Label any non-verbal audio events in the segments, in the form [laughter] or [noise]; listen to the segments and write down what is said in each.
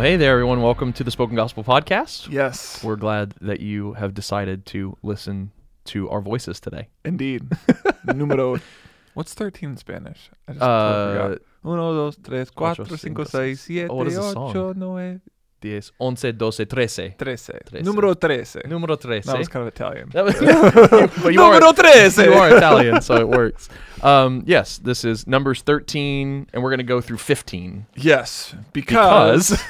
Well, hey there, everyone. Welcome to the Spoken Gospel Podcast. Yes, We're glad that you have decided to listen to our voices today. indeed. [laughs] Numero. What's 13 in Spanish? I just Uh, totally forgot. Uno, dos, tres, cuatro, ocho, cinco, cinco, seis, siete, Oh, what is the song? ocho, nueve, Diez, once, doce, trece. trece. Trece. Numero trece. Numero trece. That was kind of Italian. But you are, Numero trece. you are Italian, so it works. Um, yes, this is Numbers 13, and we're going to go through 15. Yes, because, Because.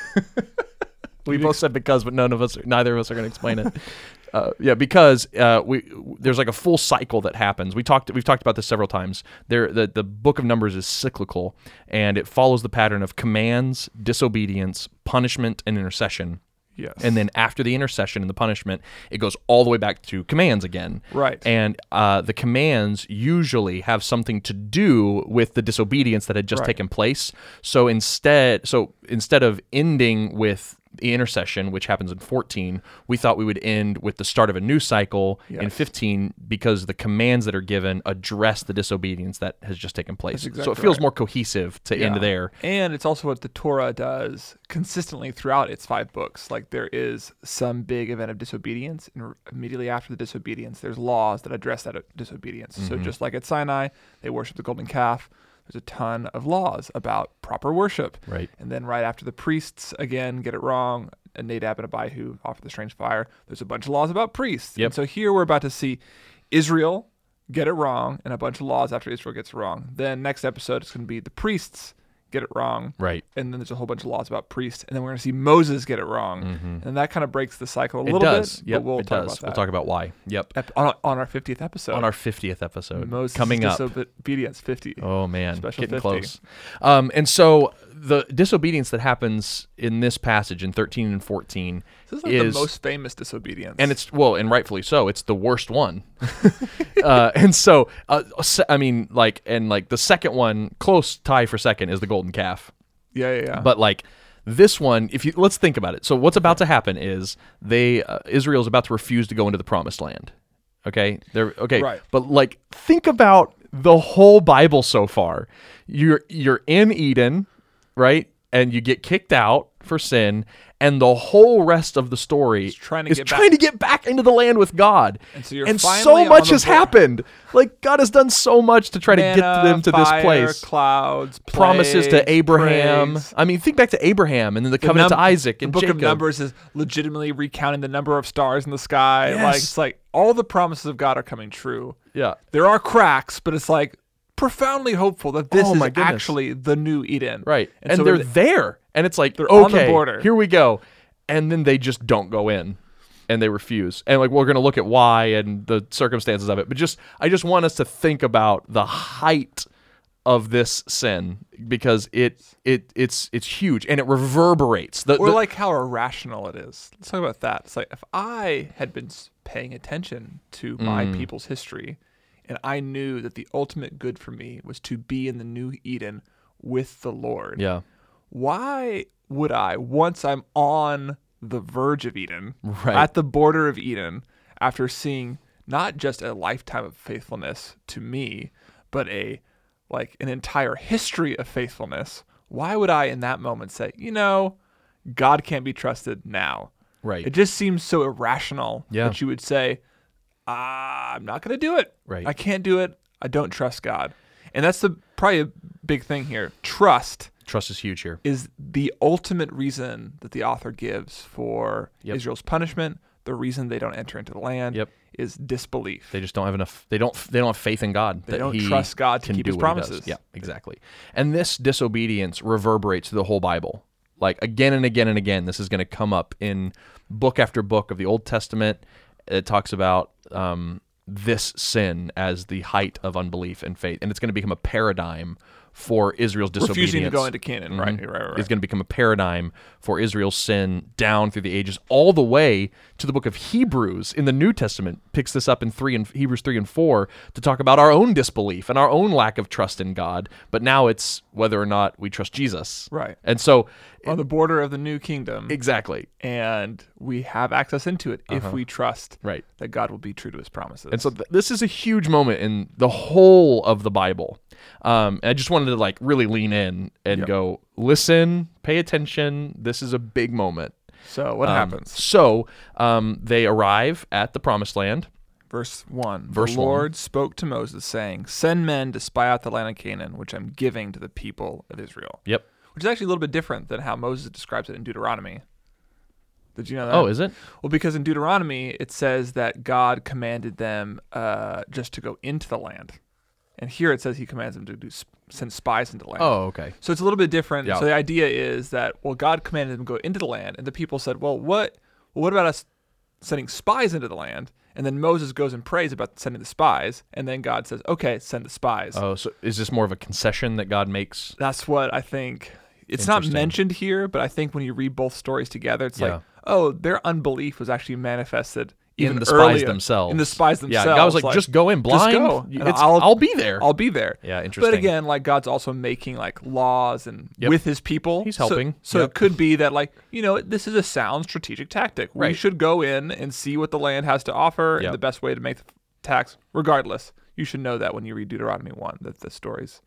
[laughs] we both said because, but none of us, neither of us are going to explain it. [laughs] Uh, yeah, because uh, we there's like a full cycle that happens. We talked we've talked about this several times. There the the book of Numbers is cyclical and it follows the pattern of commands, disobedience, punishment, and intercession. yes, And then after the intercession and the punishment, it goes all the way back to commands again. Right. And uh, the commands usually have something to do with the disobedience that had just Right. taken place. So instead, so instead of ending with intercession, which happens in 14, we thought we would end with the start of a new cycle in 15 because the commands that are given address the disobedience that has just taken place. That's so it feels right. more cohesive to end there. And it's also what the Torah does consistently throughout its five books. Like there is some big event of disobedience, and immediately after the disobedience, there's laws that address that uh, disobedience. So Mm-hmm. just like at Sinai, they worship the golden calf. There's a ton of laws about proper worship. Right. And then right after the priests again get it wrong, and Nadab and Abihu offer the strange fire. There's a bunch of laws about priests. Yep. And so here we're about to see Israel get it wrong, and a bunch of laws after Israel gets it wrong. Then next episode it's going to be the priests get it wrong, Right. and then there's a whole bunch of laws about priests, and then we're going to see Moses get it wrong, and that kind of breaks the cycle a Mm-hmm. It little does. bit. Yep, but we'll it talk does. about that We'll talk about why. Yep. Ep- on, on our 50th episode. on our 50th episode Moses coming up. disobedience 50. Oh man, Special getting 50. close. Um, and so the disobedience that happens in this passage in 13 and 14 this is like is the most famous disobedience. and it's well, and rightfully so. It's the worst one. [laughs] uh, and so, uh, I mean, like, and like the second one, close tie for second, is the golden calf. yeah, yeah, yeah. But like this one, if you let's think about it. So what's about to happen is they uh, Israel's about to refuse to go into the promised land. Okay? They're okay. Right. But like think about the whole Bible so far. You're you're in Eden, right? And you get kicked out for sin and the whole rest of the story trying to is get trying back. to get back into the land with God. And so you're and so much has board. happened. Like God has done so much to try to get them to fire, this place Clouds, promises to Abraham. praise. I mean, think back to Abraham and then the The covenant num- to Isaac and the book Jacob. of Numbers is legitimately recounting the number of stars in the sky. Like it's like all the promises of God are coming true. Yeah. There are cracks, but it's like profoundly hopeful that this Oh, is my goodness. actually the new Eden. Right. And, so they're the- there. And it's like, They're okay, on the border. here we go. And then they just don't go in and they refuse. And like, we're going to look at why and the circumstances of it. But just, I just want us to think about the height of this sin because it, it, it's, it's huge and it reverberates. The, Or the- like how irrational it is. Let's talk about that. It's like if I had been s- paying attention to my Mm. people's history and I knew that the ultimate good for me was to be in the new Eden with the Lord. yeah. why would I, once I'm on the verge of Eden, Right. at the border of Eden, after seeing not just a lifetime of faithfulness to me, but a like an entire history of faithfulness, why would I in that moment say, you know, God can't be trusted now? Right. It just seems so irrational Yeah. that you would say, Ah, I'm not going to do it. Right. I can't do it. I don't trust God. And that's the probably a big thing here. Trust Trust is huge here. is the ultimate reason that the author gives for Yep. Israel's punishment. The reason they don't enter into the land Yep. is disbelief. They just don't have enough. They don't. They don't have faith in God. They that don't he trust God to keep his what he does. promises. Yeah, exactly. And this disobedience reverberates through the whole Bible. Like again and again and again, this is going to come up in book after book of the Old Testament. It talks about um, this sin as the height of unbelief and faith, and it's going to become a paradigm for Israel's disobedience. refusing to go into Canaan. Right, Mhm. right, right. is going to become a paradigm for Israel's sin down through the ages, all the way to the book of Hebrews in the New Testament. Picks this up in three and Hebrews three and four to talk about our own disbelief and our own lack of trust in God. But now it's whether or not we trust Jesus. Right. And so, On the border of the new kingdom, exactly and we have access into it if we trust Uh-huh. right. that God will be true to His promises. And so th- this is a huge moment in the whole of the Bible. Um, and I just wanted to like really lean in and Yep. go, listen, pay attention. This is a big moment. so what Um, happens? So um, they arrive at the promised land. Verse 1 Verse The 1. Lord spoke to Moses, saying, Send men to spy out the land of Canaan, which I'm giving to the people of Israel. Yep. Which is actually a little bit different than how Moses describes it in Deuteronomy. Did you know that? Oh, is it? Well, because in Deuteronomy, it says that God commanded them uh, just to go into the land. And here it says he commands them to do, send spies into the land. Oh, okay. So it's a little bit different. Yeah. So the idea is that well, God commanded them to go into the land, and the people said, "Well, what? Well, what about us sending spies into the land?" And then Moses goes and prays about sending the spies, and then God says, "Okay, send the spies." Oh, so is this more of a concession that God makes? That's what I think. It's not mentioned here, but I think when you read both stories together, it's Yeah. like, oh, their unbelief was actually manifested In even the spies themselves. In the spies themselves. Yeah. God was like, just go in blind. go, it's- I'll- I'll be there. I'll be there. yeah, interesting. But again, like God's also making like laws and Yep. with His people. He's helping. So, Yep. it could be that like you know this is a sound strategic tactic. We Right. should go in and see what the land has to offer Yep. and the best way to make the tax. Regardless, you should know that when you read Deuteronomy one that the stories.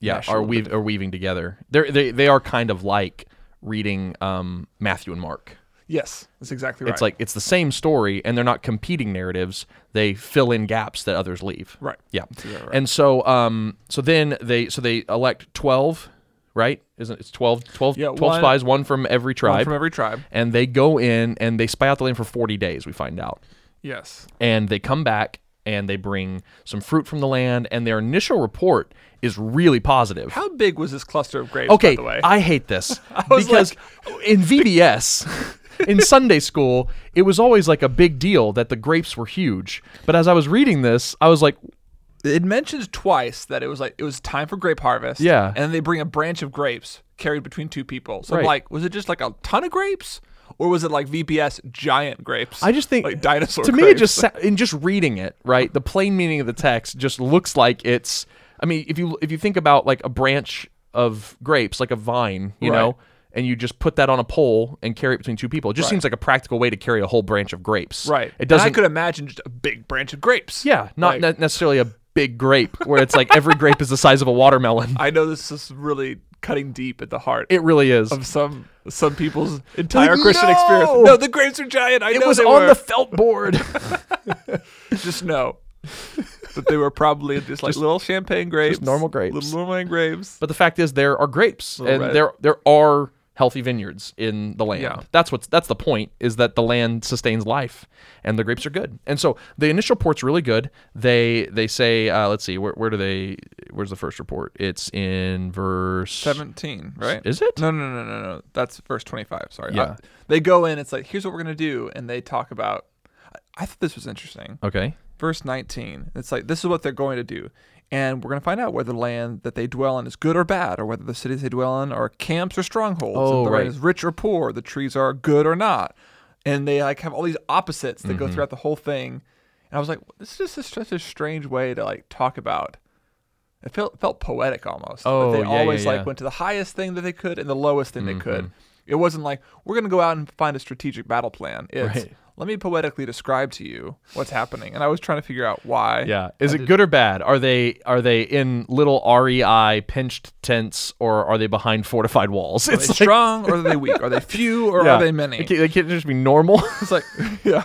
yeah, are weave are weaving together. They're, they they are kind of like reading um, Matthew and Mark. Yes, that's exactly right. It's like it's the same story, and they're not competing narratives. They fill in gaps that others leave. right. Yeah. Right. And so um so then they so they elect 12, right? Isn't it's 12 12, Yeah, 12 one- spies, one from every tribe. One from every tribe. and they go in and they spy out the land for 40 days, we find out. Yes. And they come back and they bring some fruit from the land and their initial report is really positive. How big was this cluster of grapes? Okay, By the way, I hate this [laughs] because in VBS, [laughs] in Sunday school, it was always like a big deal that the grapes were huge. But as I was reading this, I was like, it mentions twice that it was like it was time for grape harvest. Yeah. And then they bring a branch of grapes carried between two people. So I'm Right. like, was it just like a ton of grapes? Or was it like VBS giant grapes? I just think like dinosaur to me grapes. it just sa- in just reading it right the plain meaning of the text just looks like it's i mean if you if you think about like a branch of grapes like a vine you Right. know and you just put that on a pole and carry it between two people it just Right. seems like a practical way to carry a whole branch of grapes right. it doesn't And I could imagine just a big branch of grapes. yeah not Like- ne- necessarily a big grape where it's like every grape is the size of a watermelon [laughs] I know this is really cutting deep at the heart it really is of some some people's [laughs] entire Like, Christian no! experience. No, the grapes are giant. I it know was on were. the felt board [laughs] just know that they were probably just like little champagne grapes, normal grapes. little normal grapes. But the fact is, there are grapes, Little and red. there there are healthy vineyards in the land. Yeah. That's what's that's the point is that the land sustains life, and the grapes are good. And so the initial report's really good. They they say, uh, let's see, where where do they? Where's the first report? It's in verse 17, right? Is it? No, no, no, no, no. That's verse 25. Sorry. Yeah. Uh, they go in, it's like, here's what we're going to do. And they talk about, I, I thought this was interesting. Okay. Verse 19, it's like, this is what they're going to do. And we're going to find out whether the land that they dwell in is good or bad, or whether the cities they dwell in are camps or strongholds. Oh, if the right. land is rich or poor, the trees are good or not. And they like have all these opposites that Mm-hmm. go throughout the whole thing. And I was like, this is just such a strange way to like talk about. It felt felt poetic almost. Oh, they yeah, yeah, always yeah. like went to the highest thing that they could and the lowest thing they Mm-hmm. could. It wasn't like we're gonna go out and find a strategic battle plan. It's Right. let me poetically describe to you what's happening. And I was trying to figure out why. Yeah. Is I it did- good or bad? Are they are they in little REI pinched tents or are they behind fortified walls? Are they strong or are they weak? Are they [laughs] few or Yeah. are they many? They can't, they can't just be normal. [laughs] It's like [laughs] yeah.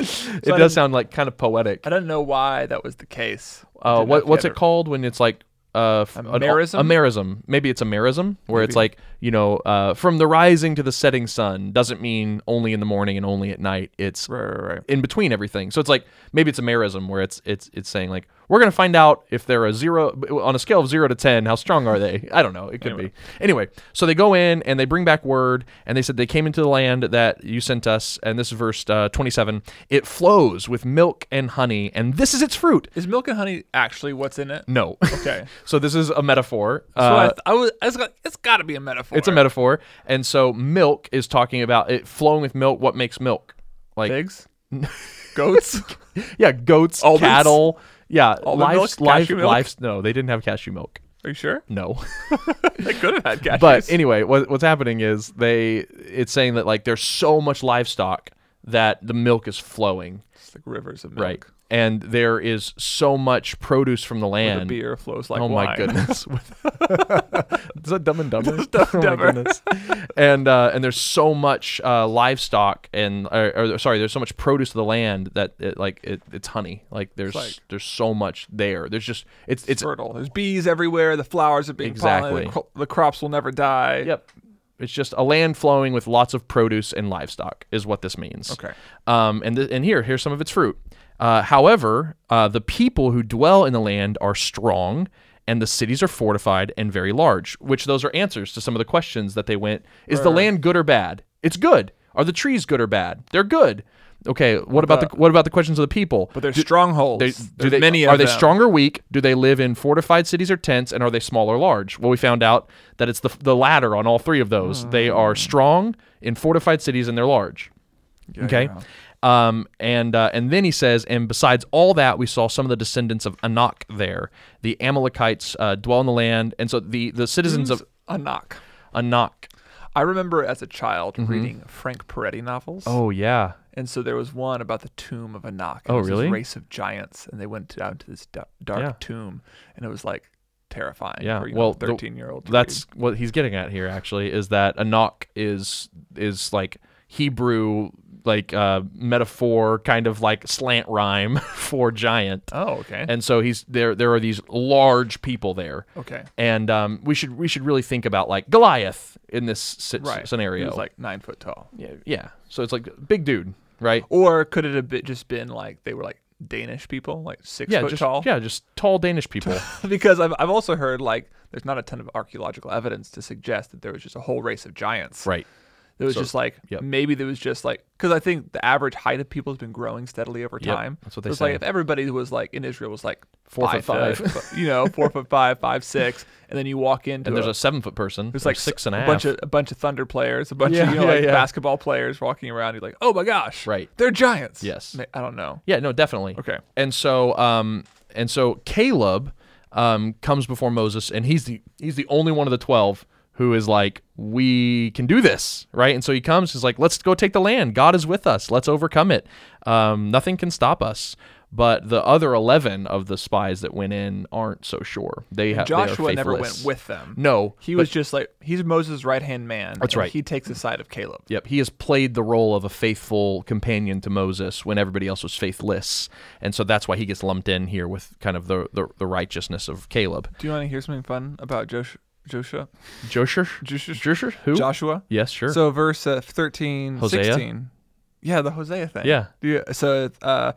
it I does sound like kind of poetic. I don't know why that was the case. Uh, what what's it called when it's like uh, f- A an- merism? A merism. Maybe it's a merism where it's like you know uh, from the rising to the setting sun doesn't mean only in the morning and only at night. It's Right, right, right. in between everything. So it's like maybe it's a merism where it's it's it's saying like We're gonna find out if they're a zero on a scale of zero to ten. How strong are they? I don't know. It could Anyway. be. Anyway, so they go in and they bring back word, and they said they came into the land that you sent us, and this is verse uh, twenty-seven. It flows with milk and honey, and this is its fruit. Is milk and honey actually what's in it? No. Okay. [laughs] so this is a metaphor. So Uh, I, th- I was, it's got, it's got to be a metaphor. it's a metaphor, and so milk is talking about it flowing with milk. What makes milk? Like Pigs, [laughs] goats. [laughs] yeah, goats, Almonds? cattle. Yeah, life, milk? life, Cashew milk? No, they didn't have cashew milk. Are you sure? No. [laughs] [laughs] They could have had cashews. but anyway, what, what's happening is they it's saying that like there's so much livestock that the milk is flowing, it's like rivers of milk. right? And there is so much produce from the land. Where the beer flows like oh my goodness! [laughs] is that Dumb and Dumber? [laughs] oh my goodness! And uh, and there's so much uh, livestock and or, or sorry, there's so much produce of the land that it, like it, it's honey. Like there's like- there's so much there. There's just it's it's fertile. There's bees everywhere. The flowers are being Exactly. The, cro- the crops will never die. Yep. It's just a land flowing with lots of produce and livestock is what this means. Okay. Um, and th- and here here's some of its fruit. Uh, however, uh, the people who dwell in the land are strong, and the cities are fortified and very large. Which those are answers to some of the questions that they went. Is the land good or bad? It's good. Are the trees good or bad? They're good. Okay. What about the what about the questions of the people? But there's strongholds. They, do they, many are they them. strong or weak? Do they live in fortified cities or tents? And are they small or large? Well, we found out that it's the, the latter on all three of those. They are strong in fortified cities and they're large. Yeah, okay. yeah. Um, and uh, and then he says, and besides all that, we saw some of the descendants of Anak there. The Amalekites uh, dwell in the land, and so the the citizens Who's of Anak. Anak. I remember as a child reading Frank Peretti novels. Mm-hmm. Oh yeah, And so there was one about the tomb of Anak. Oh, It was this really? race of giants, and they went down to this dark Yeah. tomb, and it was like terrifying. Yeah, For, well, thirteen year old. that's what he's getting at here. Actually, is that Anak is is like Hebrew like uh, metaphor, kind of like slant rhyme [laughs] for giant. Oh, okay. And so he's there. There are these large people there, okay. and um, we should we should really think about like Goliath in this si- Right. Scenario. was like nine foot tall. yeah, yeah. So it's like big dude, right? Or could it have been, just been like they were like Danish people, like six yeah, foot just tall? yeah, just tall Danish people. [laughs] because I've, I've also heard like there's not a ton of archaeological evidence to suggest that there was just a whole race of giants. right. It was So- just like yep. maybe there was just like because I think the average height of people has been growing steadily over Yep, time. that's what So they it's say. like if everybody was like in Israel was like Four foot five, five. foot, you know, four foot [laughs] five, five six, and then you walk into And there's a, a seven foot person. there's like six and a a half. bunch of a bunch of Thunder players, a bunch Yeah, of you know yeah, like yeah. basketball players walking around. You're like, oh my gosh, Right. They're giants. Yes. I don't know. yeah, no, definitely. Okay. And so, um, and so Caleb um, comes before Moses, and he's the he's the only one of the twelve who is like, we can do this, right? And so he comes, he's like, let's go take the land. God is with us. Let's overcome it. Um, nothing can stop us. But the other eleven of the spies that went in aren't so sure. They have Joshua never went with them. No, He was just like he's Moses' right hand man. That's and right. He takes the side of Caleb. Yep, he has played the role of a faithful companion to Moses when everybody else was faithless, and so that's why he gets lumped in here with kind of the the, the righteousness of Caleb. Do you want to hear something fun about Josh, Joshua? Joshua, Joshua? Joshua, who? Joshua. Yes, sure. So verse uh, 13, Hosea? 16. Yeah, the Hosea thing. Yeah. Yeah. So uh,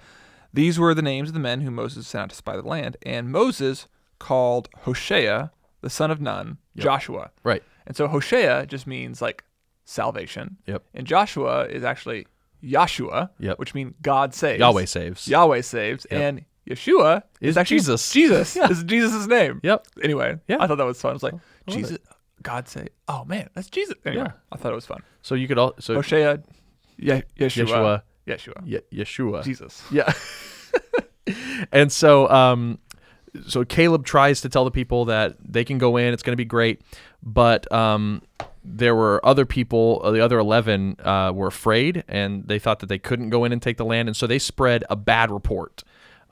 these were the names of the men whom Moses sent out to spy the land, and Moses called Hoshea, the son of Nun, Joshua. right. And so Hoshea just means like salvation. Yep. And Joshua is actually Yahshua, Yep. which means God saves. Yahweh saves. Yahweh saves. Yep. And Yeshua Is actually Jesus. [laughs] Jesus. Yeah. This is Jesus' name. Yep. Anyway, Yeah. I thought that was fun. I was like, love Jesus, God say, oh man, that's Jesus. Anyway, Yeah. I thought it was fun. So you could all so Hoshea, Ye- Yeshua, Yeshua, Yeshua, Ye- Yeshua. Jesus. [laughs] Yeah. and so um so Caleb tries to tell the people that they can go in, it's going to be great, but um there were other people, uh, the other 11 uh, were afraid and they thought that they couldn't go in and take the land and so they spread a bad report.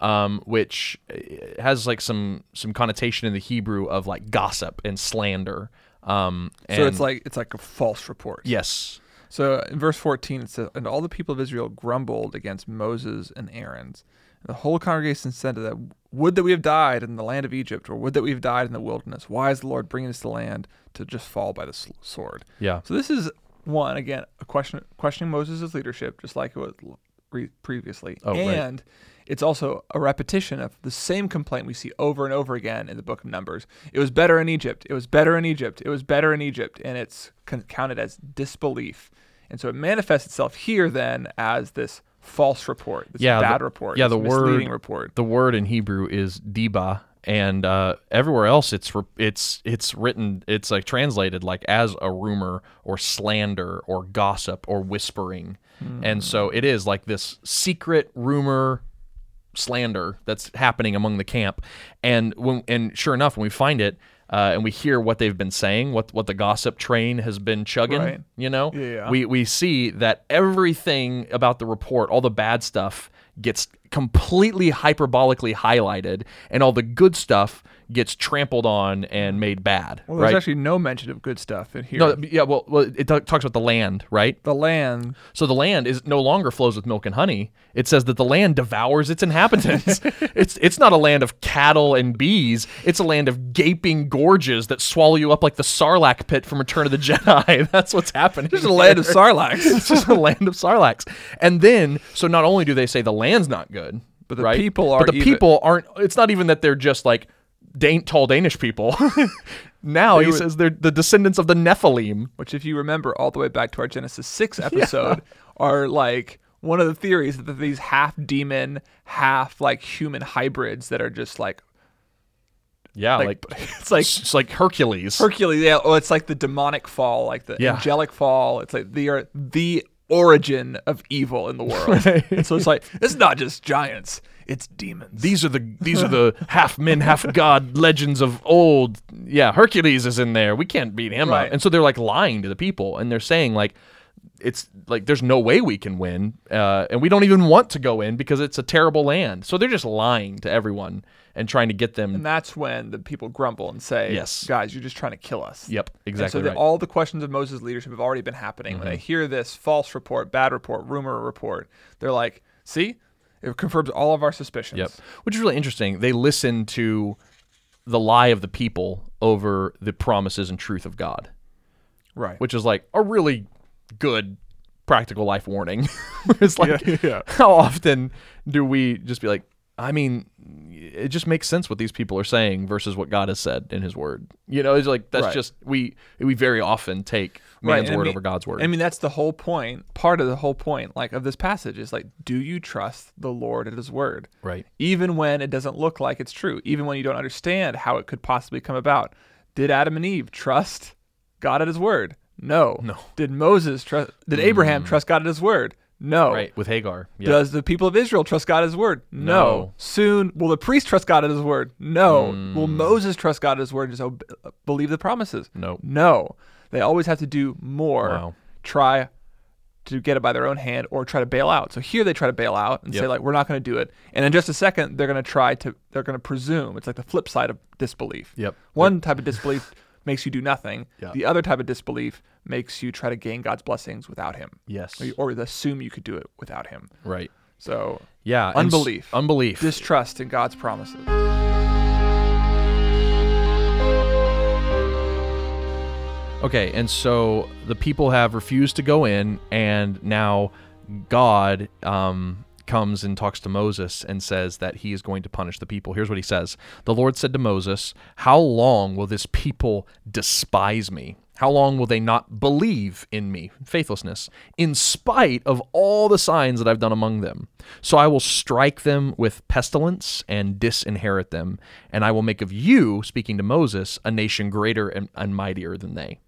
Um, which uh, has like some some connotation in the Hebrew of like gossip and slander. Um, So it's like it's like a false report. yes, So in verse 14 it says, And all the people of Israel grumbled against Moses and Aaron." The whole congregation said to them, Would that we have died in the land of Egypt, or would that we have died in the wilderness. Why is the Lord bringing us to land to just fall by the sword? yeah, So this is one again a question questioning Moses' leadership, just like it was re- previously. Oh, right. and it's also a repetition of the same complaint we see over and over again in the book of Numbers. It was better in Egypt. It was better in Egypt. It was better in Egypt. And it's con- counted as disbelief. And so it manifests itself here then as this false report, this Yeah, the- bad report, yeah, this the word- report. the word in Hebrew is diba, and uh, everywhere else it's re- it's it's written it's like translated like as a rumor or slander or gossip or whispering, and so it is like this secret rumor slander that's happening among the camp, and when and sure enough when we find it. Uh, and we hear what they've been saying, what what the gossip train has been chugging. Right. You know, Yeah, yeah. we we see that everything about the report, all the bad stuff, gets completely hyperbolically highlighted, and all the good stuff gets trampled on and made bad. Well, there's right? actually no mention of good stuff in here. no, yeah. Well, well, it ta- talks about the land, right? the land So the land is no longer flows with milk and honey. It says that the land devours its inhabitants. [laughs] it's it's not a land of cattle and bees. It's a land of gaping gorges that swallow you up like the Sarlacc pit from Return of the Jedi. [laughs] That's what's happening. There's a land of. Sarlaccs. [laughs] it's just a land of Sarlaccs. And then, so not only do they say the land's not good, But the right? people but are the even- people aren't. It's not even that they're just like Dan- tall Danish people. [laughs] now he would- says they're the descendants of the Nephilim. which if you remember all the way back to our Genesis 6 [laughs] episode are like one of the theories that these half demon, half like human hybrids that are just like Yeah, like, like, [laughs] it's like it's like Hercules. Hercules, yeah, oh it's like the demonic fall, like the Yeah. angelic fall. It's like they are the origin of evil in the [laughs] world. and so it's like it's not just giants, it's demons. these are the these are the half men, half god legends of old. Yeah, Hercules is in there. We can't beat him Right. And so they're like lying to the people, and they're saying like, it's like there's no way we can win, uh, and we don't even want to go in because it's a terrible land. So they're just lying to everyone and trying to get them. and that's when the people grumble and say, Yes. guys, you're just trying to kill us." Yep, And exactly so right. Mm-hmm. all the questions of Moses' leadership have already been happening. When they hear this false report, bad report, rumor report, they're like, see, it confirms all of our suspicions. Yep. Which is really interesting. They listen to the lie of the people over the promises and truth of God, Right. which is like a really good practical life warning. [laughs] it's like, Yeah, yeah. how often do we just be like, I mean, it just makes sense what these people are saying versus what God has said in His Word. You know, it's like that's Right. just we we very often take Right, man's I word mean- over God's word. I mean, that's the whole point. Part of the whole point, like of this passage, is like, do you trust the Lord at His word, right. even when it doesn't look like it's true, even when you don't understand how it could possibly come about? Did Adam and Eve trust God at His word? No. No. Did Moses trust? Did Abraham mm. trust God at His word? No. Right. With Hagar. Yeah. Does the people of Israel trust God at His word? No. No. Soon, will the priest trust God at His word? No. Will Hmm. Moses trust God His word and just ob- believe the promises? No. No. They always have to do more. Wow. Try to get it by their own hand or try to bail out. So here they try to bail out and say like we're not going to do it. And in just a second they're going to try to they're going to presume. It's like the flip side of disbelief. Yep. One type of disbelief [laughs] makes you do nothing. The other type of disbelief makes you try to gain God's blessings without him. Yes. Or, you- or assume you could do it without him. Right. So Yeah. and s- Unbelief. Unbelief. distrust in God's promises. Okay, and so the people have refused to go in, and now God um, comes and talks to Moses and says that he is going to punish the people. Here's what he says The Lord said to Moses, How long will this people despise me? How long will they not believe in me? Faithlessness, in spite of all the signs that I've done among them. So I will strike them with pestilence and disinherit them, and I will make of you, speaking to Moses, a nation greater and, and mightier than they.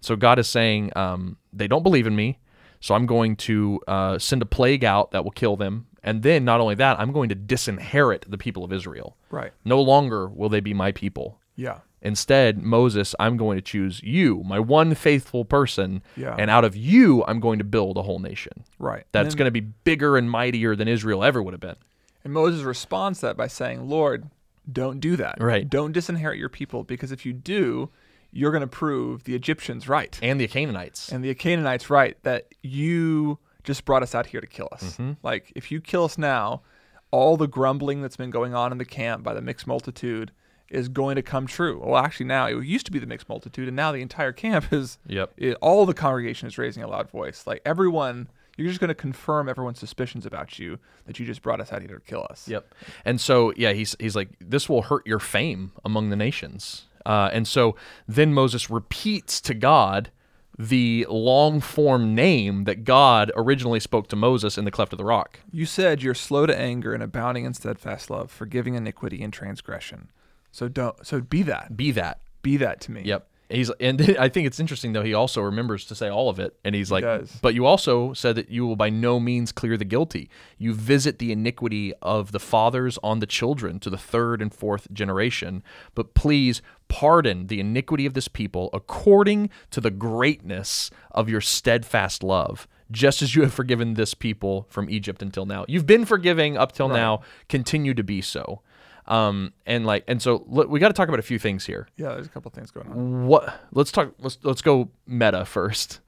So God is saying, um, they don't believe in me, so I'm going to uh, send a plague out that will kill them. And then, not only that, I'm going to disinherit the people of Israel. Right. No longer will they be my people. Yeah. Instead, Moses, I'm going to choose you, my one faithful person, Yeah. and out of you, I'm going to build a whole nation Right. that's going to be bigger and mightier than Israel ever would have been. And Moses responds to that by saying, Lord, don't do that. Right. Don't disinherit your people because if you do, you're going to prove the Egyptians right And the Canaanites. and the Canaanites right that you just brought us out here to kill us. Mm-hmm. Like, if you kill us now, all the grumbling that's been going on in the camp by the mixed multitude is going to come true. Well, actually, now it used to be the mixed multitude, and now the entire [laughs] camp is, Yep. it, all the congregation is raising a loud voice. Like, everyone, You're just going to confirm everyone's suspicions about you that you just brought us out here to kill us. Yep. And so, yeah, he's he's like, this will hurt your fame among the nations. Uh, and so then Moses repeats to God the long form name that God originally spoke to Moses in the cleft of the rock. You said you're slow to anger and abounding in steadfast love, forgiving iniquity and transgression. So don't. So be that. Be that. Be that to me. Yep. He's and I think it's interesting though. He also remembers to say all of it, and he's like, does. "But you also said that you will by no means clear the guilty. You visit the iniquity of the fathers on the children to the third and fourth generation. But please pardon the iniquity of this people according to the greatness of your steadfast love." Just as you have forgiven this people from Egypt until now, you've been forgiving up till now. Continue to be so. Um, and like, and so look, we got to talk about a few things here Yeah. There's a couple things going on. what let's talk let's let's go meta first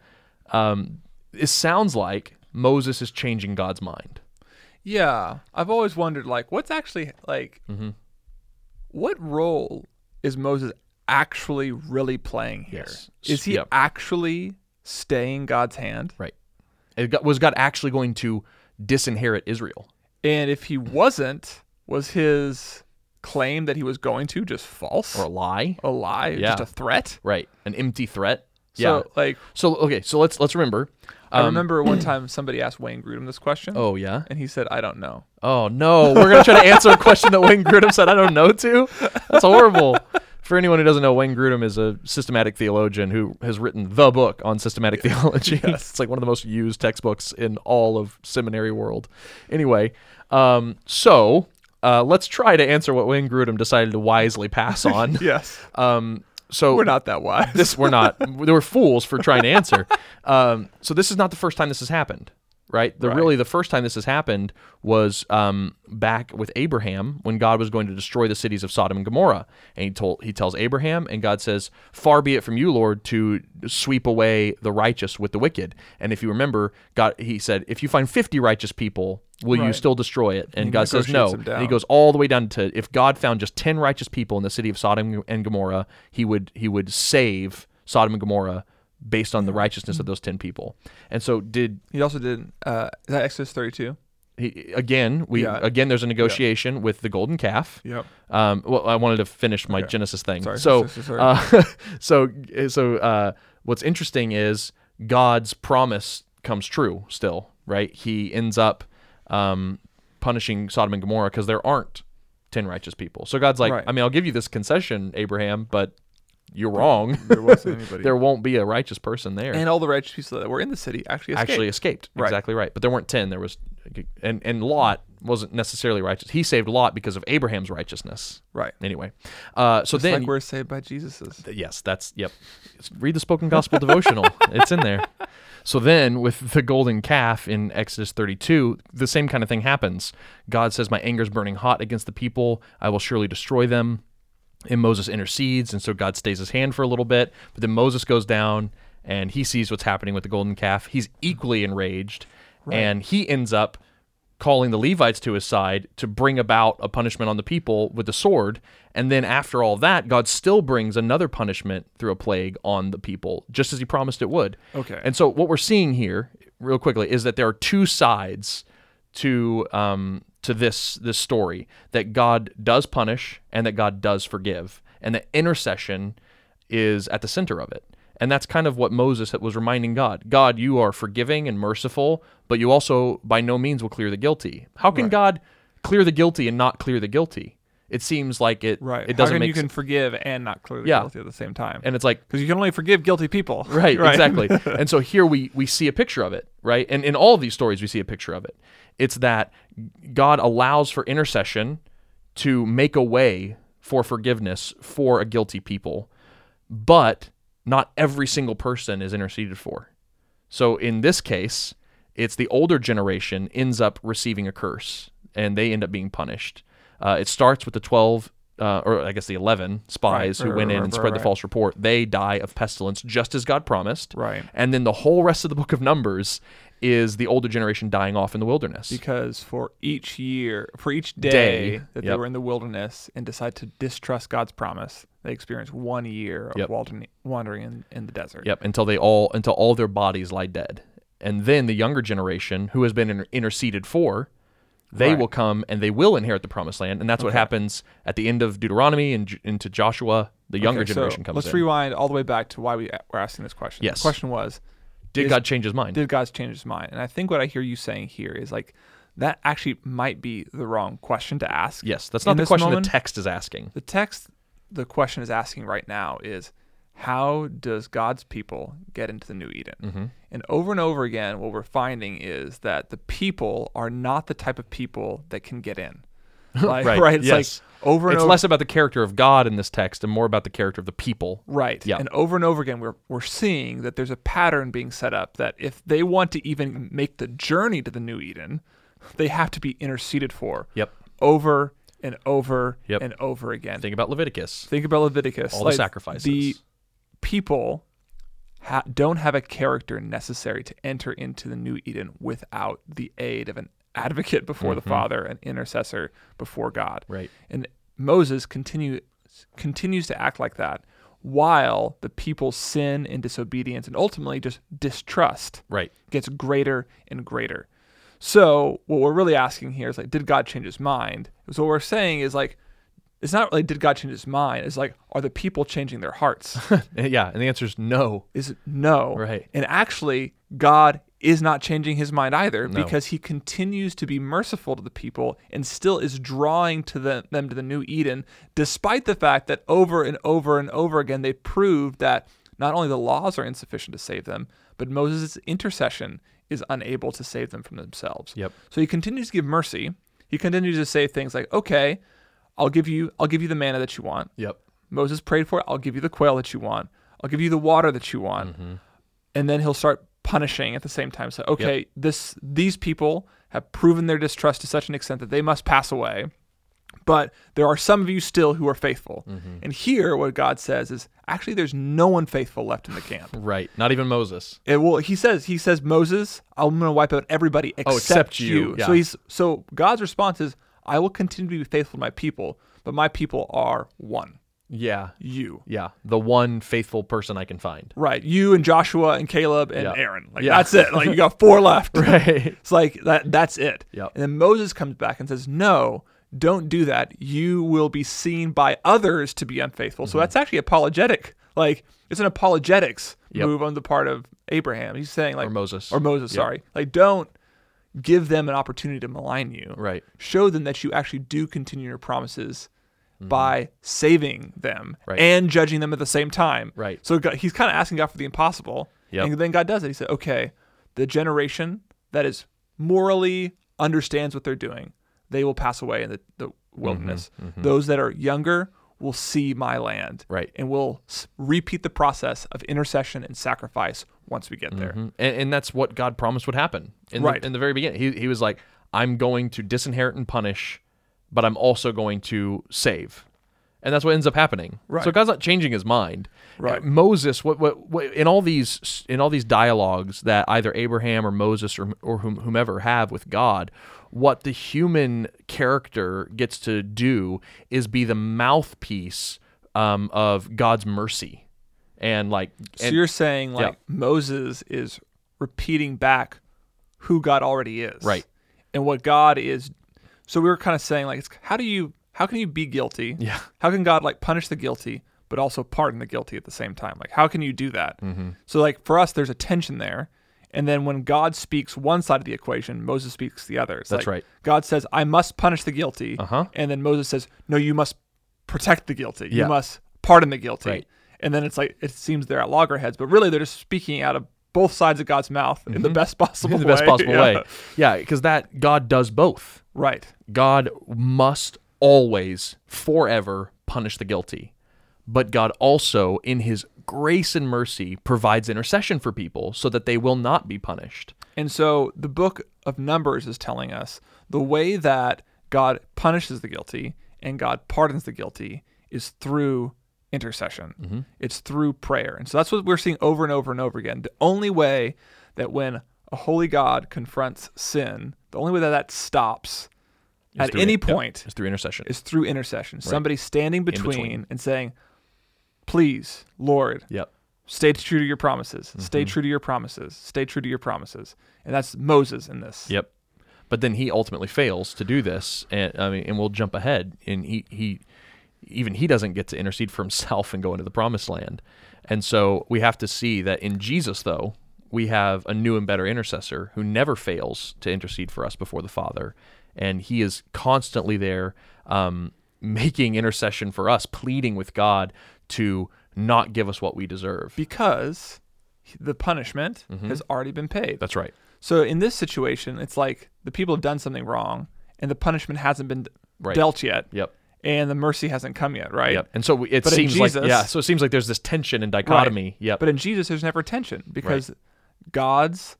um it sounds like moses is changing god's mind Yeah. I've always wondered, like, what's actually like, Mm-hmm. what role is Moses actually really playing here? Yes. Is he Yep. actually staying God's hand? right it got, was god actually going to disinherit israel And if he wasn't, was his claim that he was going to just false? or a lie a lie? Yeah. Just a threat? right an empty threat So, yeah like, so okay so let's let's remember I um, remember one time somebody asked Wayne Grudem this question. oh yeah And he said, I don't know. oh no we're gonna try to answer a question that wayne grudem said i don't know to that's horrible for anyone who doesn't know, Wayne Grudem is a systematic theologian who has written the book on systematic theology. it's like one of the most used textbooks in all of seminary world. Anyway, um, so uh, let's try to answer what Wayne Grudem decided to wisely pass on. [laughs] Yes. um, so We're not that wise. this we're not they [laughs] were fools for trying to answer. Um, so this is not the first time this has happened, right? The Right. really the first time this has happened was um, back with Abraham when God was going to destroy the cities of Sodom and Gomorrah, and he told he tells Abraham, and God says, "Far be it from you, Lord, to sweep away the righteous with the wicked." And if you remember, God he said, "If you find fifty righteous people." Will you still destroy it? And He God says no. And he goes all the way down to if God found just ten righteous people in the city of Sodom and Gomorrah, he would he would save Sodom and Gomorrah based on the righteousness of those ten people. And so did he also did, uh, is that Exodus 32? he again we Yeah. again there's a negotiation with the golden calf. Yep. Um, well, I wanted to finish my Okay. Genesis thing. Sorry, so, sorry, sorry, uh, [laughs] so, so, uh, what's interesting is God's promise comes true still, right? He ends up um, punishing Sodom and Gomorrah because there aren't ten righteous people. So God's like, Right. I mean, I'll give you this concession, Abraham, but you're wrong. [laughs] There wasn't [laughs] anybody. there won't be a righteous person there. and all the righteous people that were in the city actually escaped. Actually escaped. Right. Exactly right. But there weren't ten. There was, and and Lot wasn't necessarily righteous. He saved Lot because of Abraham's righteousness. right. Anyway, uh, so Just then like we're saved by Jesus's. Yes, that's yep. Read the spoken gospel devotional. [laughs] It's in there. So then with the golden calf in Exodus 32, the same kind of thing happens. God says, "My anger is burning hot against the people. I will surely destroy them." And Moses intercedes, and so God stays his hand for a little bit. But then Moses goes down and he sees what's happening with the golden calf. He's equally enraged, and he ends up calling the Levites to his side to bring about a punishment on the people with the sword. And then after all that, God still brings another punishment through a plague on the people, just as he promised it would. Okay. And so what we're seeing here, real quickly, is that there are two sides to um, to this this story that God does punish and that God does forgive, and the intercession is at the center of it. And that's kind of what Moses was reminding God. God, you are forgiving and merciful, but you also by no means will clear the guilty. How can Right. God clear the guilty and not clear the guilty? It seems like it Right. it doesn't How can make you can sense. forgive and not clearly Yeah. guilty at the same time? And it's like Because you can only forgive guilty people. [laughs] [laughs] Right, exactly. and so here we we see a picture of it, right? And in all of these stories we see a picture of it. It's that God allows for intercession to make a way for forgiveness for a guilty people, but not every single person is interceded for. So in this case, it's the older generation ends up receiving a curse and they end up being punished. Uh, it starts with the 12, uh, or I guess the 11 spies Right, who right, went in and right, spread the false report. They die of pestilence just as God promised. Right. And then the whole rest of the book of Numbers is the older generation dying off in the wilderness. Because for each year, for each day, Day, that they were in the wilderness and decide to distrust God's promise, they experience one year of Yep. wandering, wandering in, in the desert. Yep, until they all until all their bodies lie dead. and then the younger generation who has been interceded for, they Right. will come and they will inherit the promised land, and that's what happens at the end of Deuteronomy and into Joshua. The younger Okay, so generation comes Let's in. rewind all the way back to why we were asking this question. Yes. The question was, Did is- God change His mind? did God change his mind? And I think what I hear you saying here is like that actually might be the wrong question to ask. yes, that's not the question moment- the text is asking. The text, the question is asking right now is how does God's people get into the new Eden? Mm-hmm. And over and over again, what we're finding is that the people are not the type of people that can get in. [laughs] Like, Right, It's yes. like over and It's over. less about the character of God in this text and more about the character of the people. Right. Yeah. And over and over again, we're, we're seeing that there's a pattern being set up that if they want to even make the journey to the new Eden, they have to be interceded for Yep. over and over Yep. and over again. Think about Leviticus. Think about Leviticus. All the sacrifices. The people ha- don't have a character necessary to enter into the new Eden without the aid of an advocate before the mm-hmm. Father, an intercessor before God. Right. And Moses continue, continues to act like that while the people's sin and disobedience and ultimately just distrust Right. gets greater and greater. So what we're really asking here is like, did God change his mind? So what we're saying is like, it's not really did God change his mind. It's like, are the people changing their hearts? [laughs] yeah, and the answer is no. is it no. Right. And actually, God is not changing his mind either No. because he continues to be merciful to the people and still is drawing to the, them to the new Eden, despite the fact that over and over and over again they proved that not only the laws are insufficient to save them, but Moses' intercession is unable to save them from themselves. Yep. So he continues to give mercy. He continues to say things like, "Okay, I'll give you I'll give you the manna that you want. Yep. Moses prayed for it. I'll give you the quail that you want. I'll give you the water that you want. Mm-hmm. And then he'll start punishing at the same time. So, okay, this these people have proven their distrust to such an extent that they must pass away. But there are some of you still who are faithful. Mm-hmm. And here, what God says is actually, there's no one faithful left in the camp. [laughs] Right. Not even Moses. It, well, he says, he says, Moses, I'm going to wipe out everybody except, Oh, except you, you. yeah. So he's so God's response is, I will continue to be faithful to my people, but my people are one, Yeah. you. Yeah. The one faithful person I can find. Right. You and Joshua and Caleb and Yeah. Aaron. Like Yeah. that's it. Like you got four left. [laughs] Right. It's like that that's it. Yep. And then Moses comes back and says, "No, don't do that. You will be seen by others to be unfaithful." Mm-hmm. So that's actually apologetic. Like it's an apologetics Yep. move on the part of Abraham. He's saying like Or Moses. or Moses, Yep. sorry. Like don't give them an opportunity to malign you. Right. Show them that you actually do continue your promises by saving them Mm-hmm. Right. and judging them at the same time. Right. So God, he's kind of asking God for the impossible. Yep. And then God does it. He said, okay, the generation that is morally understands what they're doing, they will pass away in the, the wilderness. Those that are younger will see my land. Right. And we'll s- repeat the process of intercession and sacrifice once we get there. Mhm. And, and that's what God promised would happen in, Right. the, in the very beginning. He, he was like, I'm going to disinherit and punish, but I'm also going to save. And that's what ends up happening. Right. So God's not changing his mind. Right. Uh, Moses, what, what, what, in all these in all these dialogues that either Abraham or Moses or, or whom, whomever have with God, what the human character gets to do is be the mouthpiece um, of God's mercy, and like So and- you're saying like Moses is repeating back who God already is. Right. And what God is so we were kind of saying like it's how do you how can you be guilty? Yeah. How can God like punish the guilty but also pardon the guilty at the same time? Like how can you do that? Mm-hmm. So like for us there's a tension there. And then when God speaks one side of the equation, Moses speaks the other. It's That's like right. God says, I must punish the guilty. Uh-huh. And then Moses says, No, you must protect the guilty. Yeah. You must pardon the guilty. Right. And then it's like it seems they're at loggerheads, but really they're just speaking out of both sides of God's mouth in the best possible in way. the best possible [laughs] Yeah. way. Yeah, because that God does both. Right. God must always, forever punish the guilty. But God also, in his grace and mercy, provides intercession for people so that they will not be punished. And so the book of Numbers is telling us the way that God punishes the guilty and God pardons the guilty is through intercession. Mm-hmm. It's through prayer. And so that's what we're seeing over and over and over again. The only way that when a holy God confronts sin, the only way that that stops at through- any point is through intercession. is through intercession. Somebody standing between, between. and saying, "Please, Lord, Yep. stay true to your promises. Stay Mm-hmm. true to your promises. Stay true to your promises. And that's Moses in this. Yep. But then he ultimately fails to do this, and I mean, and we'll jump ahead, and he he even he doesn't get to intercede for himself and go into the promised land, and so we have to see that in Jesus, though, we have a new and better intercessor who never fails to intercede for us before the Father, and he is constantly there, um, making intercession for us, pleading with God to not give us what we deserve. Because the punishment Mm-hmm. has already been paid. That's right. So in this situation, it's like the people have done something wrong and the punishment hasn't been Right. dealt yet Yep. and the mercy hasn't come yet, right? Yep. And so we- it But seems like yeah. So it seems like there's this tension and dichotomy. Yep. But in Jesus, there's never tension because God's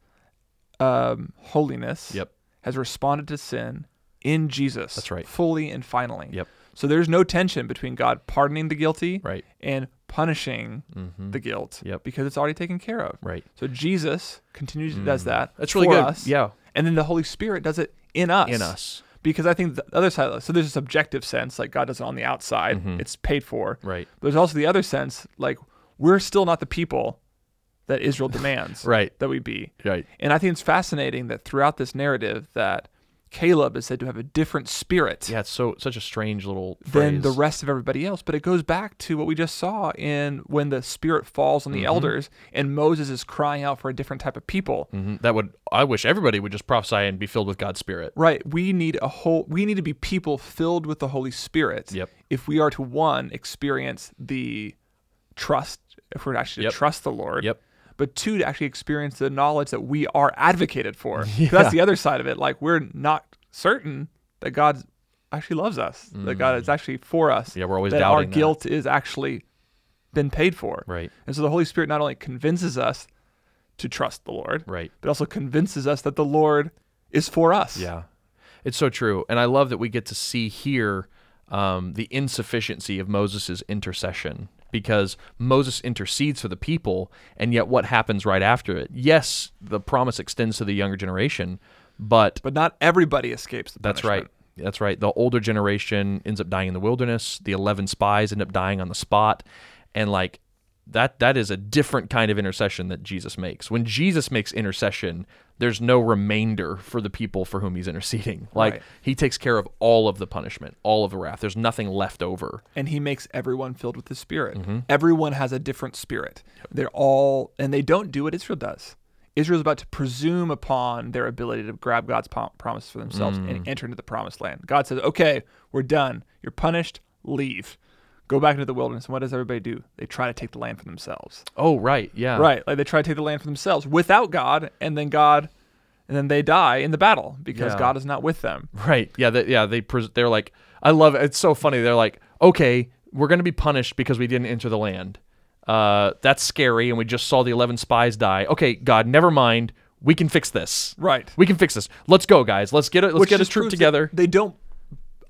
um, holiness Yep. has responded to sin in Jesus. That's right. Fully and finally. Yep. So there's no tension between God pardoning the guilty Right. and punishing Mm-hmm. the guilt Yep. because it's already taken care of. Right. So Jesus continues to does that. Mm. That's really good. Us, Yeah. And then the Holy Spirit does it in us. In us. Because I think the other side, so there's a subjective sense, like God does it on the outside, Mm-hmm. it's paid for. Right. But There's also the other sense, like we're still not the people that Israel [laughs] demands Right. that we be. Right. And I think it's fascinating that throughout this narrative that Caleb is said to have a different spirit Yeah. It's so such a strange little than the rest of everybody else. But it goes back to what we just saw in when the spirit falls on the Mm-hmm. elders and Moses is crying out for a different type of people. Mhm. That would I wish everybody would just prophesy and be filled with God's Spirit. Right. We need a whole we need to be people filled with the Holy Spirit Yep. if we are to one experience the trust if we're actually Yep. to trust the Lord. Yep. But two to actually experience the knowledge that we are advocated for. [laughs] Yeah. That's the other side of it. Like we're not certain that God actually loves us. That God is actually for us. Mm. Yeah, we're always that our doubting that. guilt is actually been paid for. Right. And so the Holy Spirit not only convinces us to trust the Lord, Right. but also convinces us that the Lord is for us. Yeah. It's so true. And I love that we get to see here um, the insufficiency of Moses' intercession because Moses intercedes for the people, and yet what happens right after it? Yes, the promise extends to the younger generation, but But not everybody escapes the That's right. That's right. The older generation ends up dying in the wilderness. The 11 spies end up dying on the spot. And like that that is a different kind of intercession that Jesus makes. When Jesus makes intercession, there's no remainder for the people for whom he's interceding. [laughs] Like Right. he takes care of all of the punishment, all of the wrath. There's nothing left over. and he makes everyone filled with the spirit Mm-hmm. everyone has a different spirit they're all and they don't do what israel does israel's about to presume upon their ability to grab god's prom- promise for themselves Mm. and enter into the promised land god says okay we're done you're punished leave go back into the wilderness and what does everybody do they try to take the land for themselves Oh, right. Yeah. right like they try to take the land for themselves without god and then god and then they die in the battle because Yeah. god is not with them Right. Yeah. They, yeah. They pres- they're like, I love it. It's so funny. They're like, okay, we're going to be punished because we didn't enter the land. Uh, that's scary, and we just saw the eleven spies die. Okay, God, never mind. We can fix this. right We can fix this. Let's go, guys. Let's get it. Let's Which get a troop together. They don't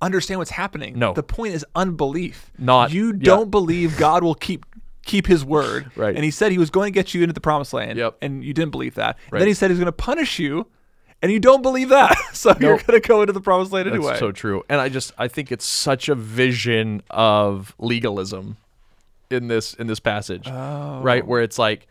understand what's happening. No. The point is unbelief. Not- you yeah. don't believe God will keep keep his word. [laughs] Right. And he said he was going to get you into the promised land. Yep. And you didn't believe that. And then he said he was going to punish you, and you don't believe that. [laughs] so you're going to go into the promised land That's anyway. so true. And I just I think it's such a vision of legalism in this in this passage. Oh. Right? Where it's like,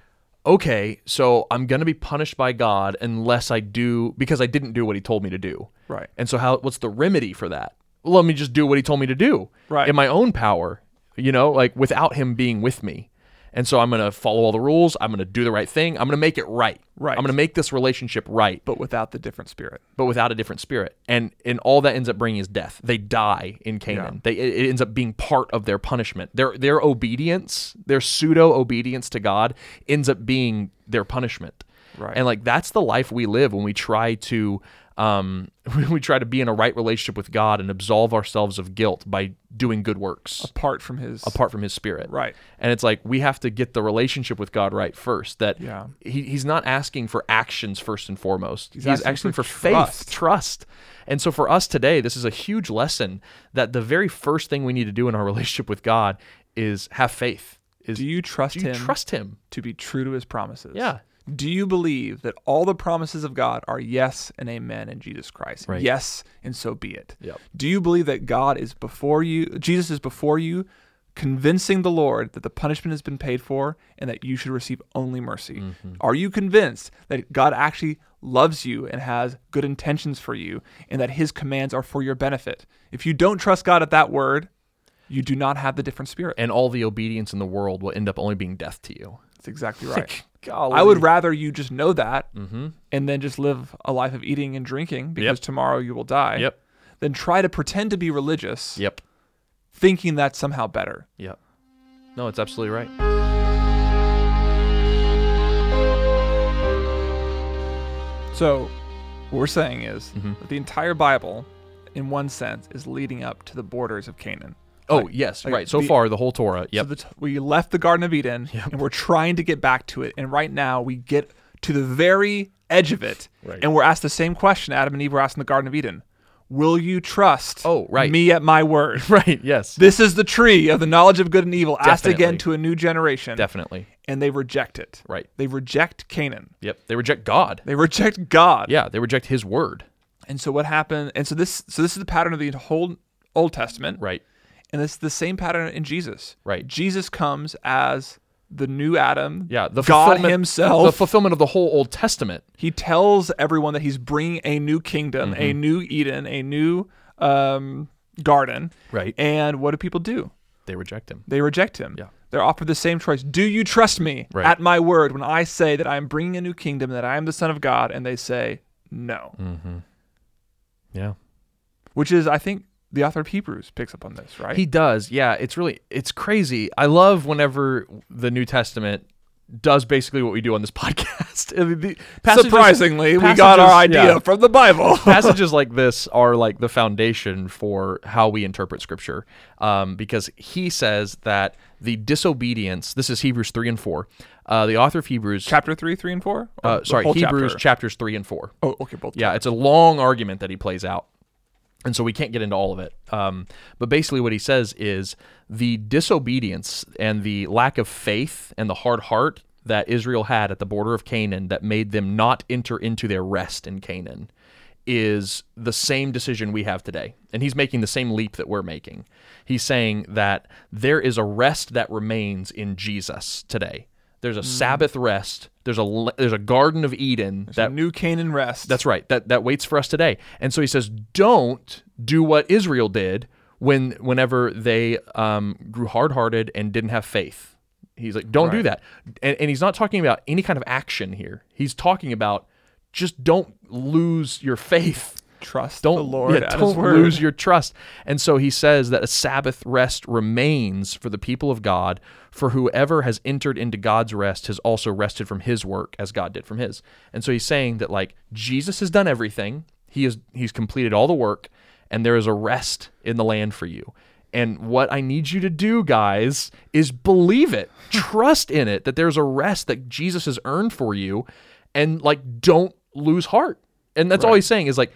okay, so I'm gonna be punished by God unless I do because I didn't do what he told me to do. Right. And so how what's the remedy for that? Let me just do what he told me to do. Right. In my own power, you know, like without him being with me. And so I'm going to follow all the rules. I'm going to do the right thing. I'm going to make it right. Right. I'm going to make this relationship right, But without the different spirit. but without a different spirit. And and all that ends up bringing is death. They die in Canaan. They it, it ends up being part of their punishment. Their their obedience, their pseudo obedience to God ends up being their punishment. Right. And like that's the life we live when we try to um [laughs] we try to be in a right relationship with God and absolve ourselves of guilt by doing good works Apart from his apart from his spirit. Right. And it's like we have to get the relationship with God right first. That Yeah. he, he's not asking for actions first and foremost. He's, asking asking, for for, faith, trust. trust. And so for us today, this is a huge lesson that the very first thing we need to do in our [laughs] relationship with God is have faith. Is Do you trust do you him trust him? to be true to his promises? Yeah. Do you believe that all the promises of God are yes and amen in Jesus Christ? Right. Yes, and so be it. Yep. Do you believe that God is before you, Jesus is before you, convincing the Lord that the punishment has been paid for and that you should receive only mercy? Mm-hmm. Are you convinced that God actually loves you and has good intentions for you and that his commands are for your benefit? If you don't trust God at that word, you do not have the different spirit. And all the obedience in the world will end up only being death to you. That's exactly right. Golly. I would rather you just know that Mm-hmm. and then just live a life of eating and drinking because Yep. tomorrow you will die. Yep. Than try to pretend to be religious, Yep. thinking that's somehow better. Yep. No, it's absolutely right. So, what we're saying is Mhm. that the entire Bible, in one sense, is leading up to the borders of Canaan. Oh, Like- yes, like right. So the- far, the whole Torah. Yep. So the t- we left the Garden of Eden Yep. and we're trying to get back to it. And right now we get to the very edge of it. Right. And we're asked the same question Adam and Eve were asked in the Garden of Eden Will you trust Oh, right. me at my word? [laughs] right. Yes. This is the tree of the knowledge of good and evil, asked again to a new generation. Definitely. And they reject it. Right. They reject Canaan. Yep. They reject God. They reject God. Yeah. They reject His word. And so what happened? And so this so this is the pattern of the whole Old Testament. Right. And it's the same pattern in Jesus. Right. Jesus comes as the new Adam. Yeah. The God fulfillment, himself. The fulfillment of the whole Old Testament. he tells everyone that he's bringing a new kingdom, a Mm-hmm. new Eden, a new um, garden. Right. And what do people do? They reject Him. They reject him. Yeah. They're offered the same choice. Do you trust me Right. at my word when I say that I am bringing a new kingdom, that I am the Son of God? And they say no, Mm-hmm. Yeah. which is, I think, the author of Hebrews picks up on this, right? He does. Yeah, it's really it's crazy. I love whenever the New Testament does basically what we do on this [laughs] podcast. I mean, passages- Surprisingly, we got our idea yeah. from the Bible. [laughs] passages like this are like the foundation for how we interpret scripture um, because he says that the disobedience this is hebrews 3 and 4 uh, the author of hebrews chapter 3, 3, and 4? Uh, sorry hebrews chapter? chapters 3 and 4 oh, okay, both. yeah it's a long argument that he plays out and so we can't get into all of it. Um, but basically what he says is the disobedience and the lack of faith and the hard heart that israel had at the border of canaan that made them not enter into their rest in canaan is the same decision we have today. And he's making the same leap that we're making. He's saying that there is a rest that remains in jesus today there's a sabbath rest there's a there's a garden of eden That that new Canaan rest. that's right. That that waits for us today. And so he says, don't do what Israel did when whenever they um, grew hard hearted and didn't have faith. He's like, don't do that. And, and he's not talking about any kind of action here. He's talking about just don't lose your faith trust don't the Lord yeah, don't lose your trust. And so he says that a Sabbath rest remains for the people of God, for whoever has entered into God's rest has also rested from his work as God did from his. And so he's saying that like Jesus has done everything. He is he's completed all the work and there is a rest in the land for you. And what I need you to do, guys, is believe it. [laughs] Trust in it that there's a rest that Jesus has earned for you and like don't lose heart. And that's all he's saying is like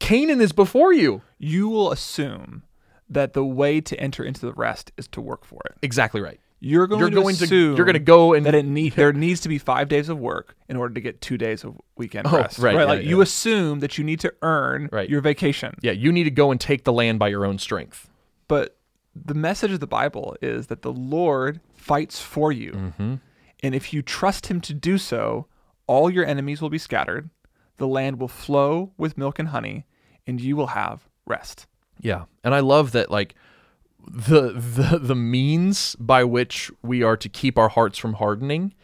Canaan is before you. you will assume that the way to enter into the rest is to work for it. Exactly right. You're going, You're to going to you're going to go and that it need [laughs] there needs to be five days of work in order to get two days of weekend Oh, rest. right, yeah, Like you yeah. assume that you need to earn Right. your vacation. yeah, you need to go and take the land by your own strength. But the message of the Bible is that the Lord fights for you. Mm-hmm. And if you trust him to do so, all your enemies will be scattered, the land will flow with milk and honey, and you will have rest. Yeah, and I love that like the the the means by which we are to keep our hearts from hardening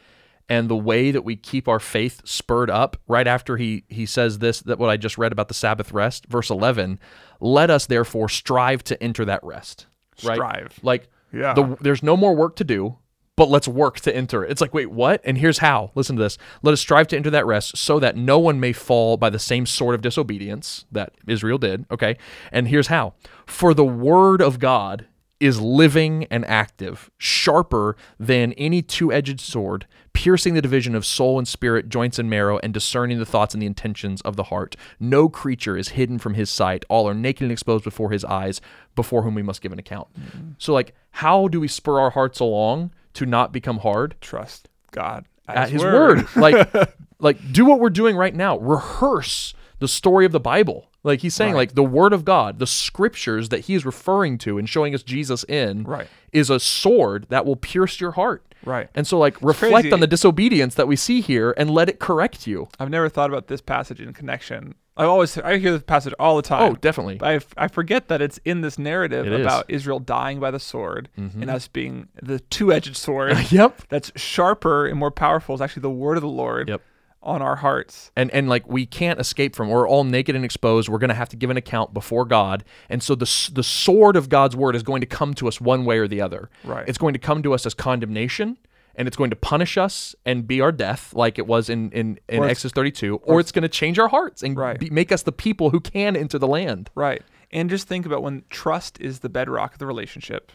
and the way that we keep our faith spurred up right after he he says this that what I just read about the Sabbath rest verse 11 let us therefore strive to enter that rest right Strive. like Yeah. the, there's no more work to do but let's work to enter it. It's like, wait, what? And here's how. Listen to this. Let us strive to enter that rest so that no one may fall by the same sort of disobedience that Israel did. Okay. And here's how. For the word of God is living and active, sharper than any two edged sword, piercing the division of soul and spirit, joints and marrow, and discerning the thoughts and the intentions of the heart. No creature is hidden from his sight. All are naked and exposed before his eyes, before whom we must give an account. Mm. So, like, how do we spur our hearts along to not become hard? trust God At his word. like, [laughs] like, do what we're doing right now. Rehearse the story of the Bible. Like he's saying, Right. like the word of God, the scriptures that he is referring to and showing us Jesus in, Right. is a sword that will pierce your heart. Right. And so, like, reflect crazy. on the disobedience that we see here and let it correct you. I've never thought about this passage in connection. I always I hear this passage all the time. Oh, definitely. But I, f- I forget that it's in this narrative It is. Mm-hmm. about Israel dying by the sword and us being the two-edged sword [laughs] Yep. that's sharper and more powerful is actually the word of the Lord Yep. on our hearts. and and like we can't escape from we're all naked and exposed we're going to have to give an account before god and so the the sword of god's word is going to come to us one way or the other Right. it's going to come to us as condemnation and it's going to punish us and be our death like it was in in, in exodus 32 or it's going to change our hearts and Right. be, make us the people who can enter the land Right. And just think about when trust is the bedrock of the relationship,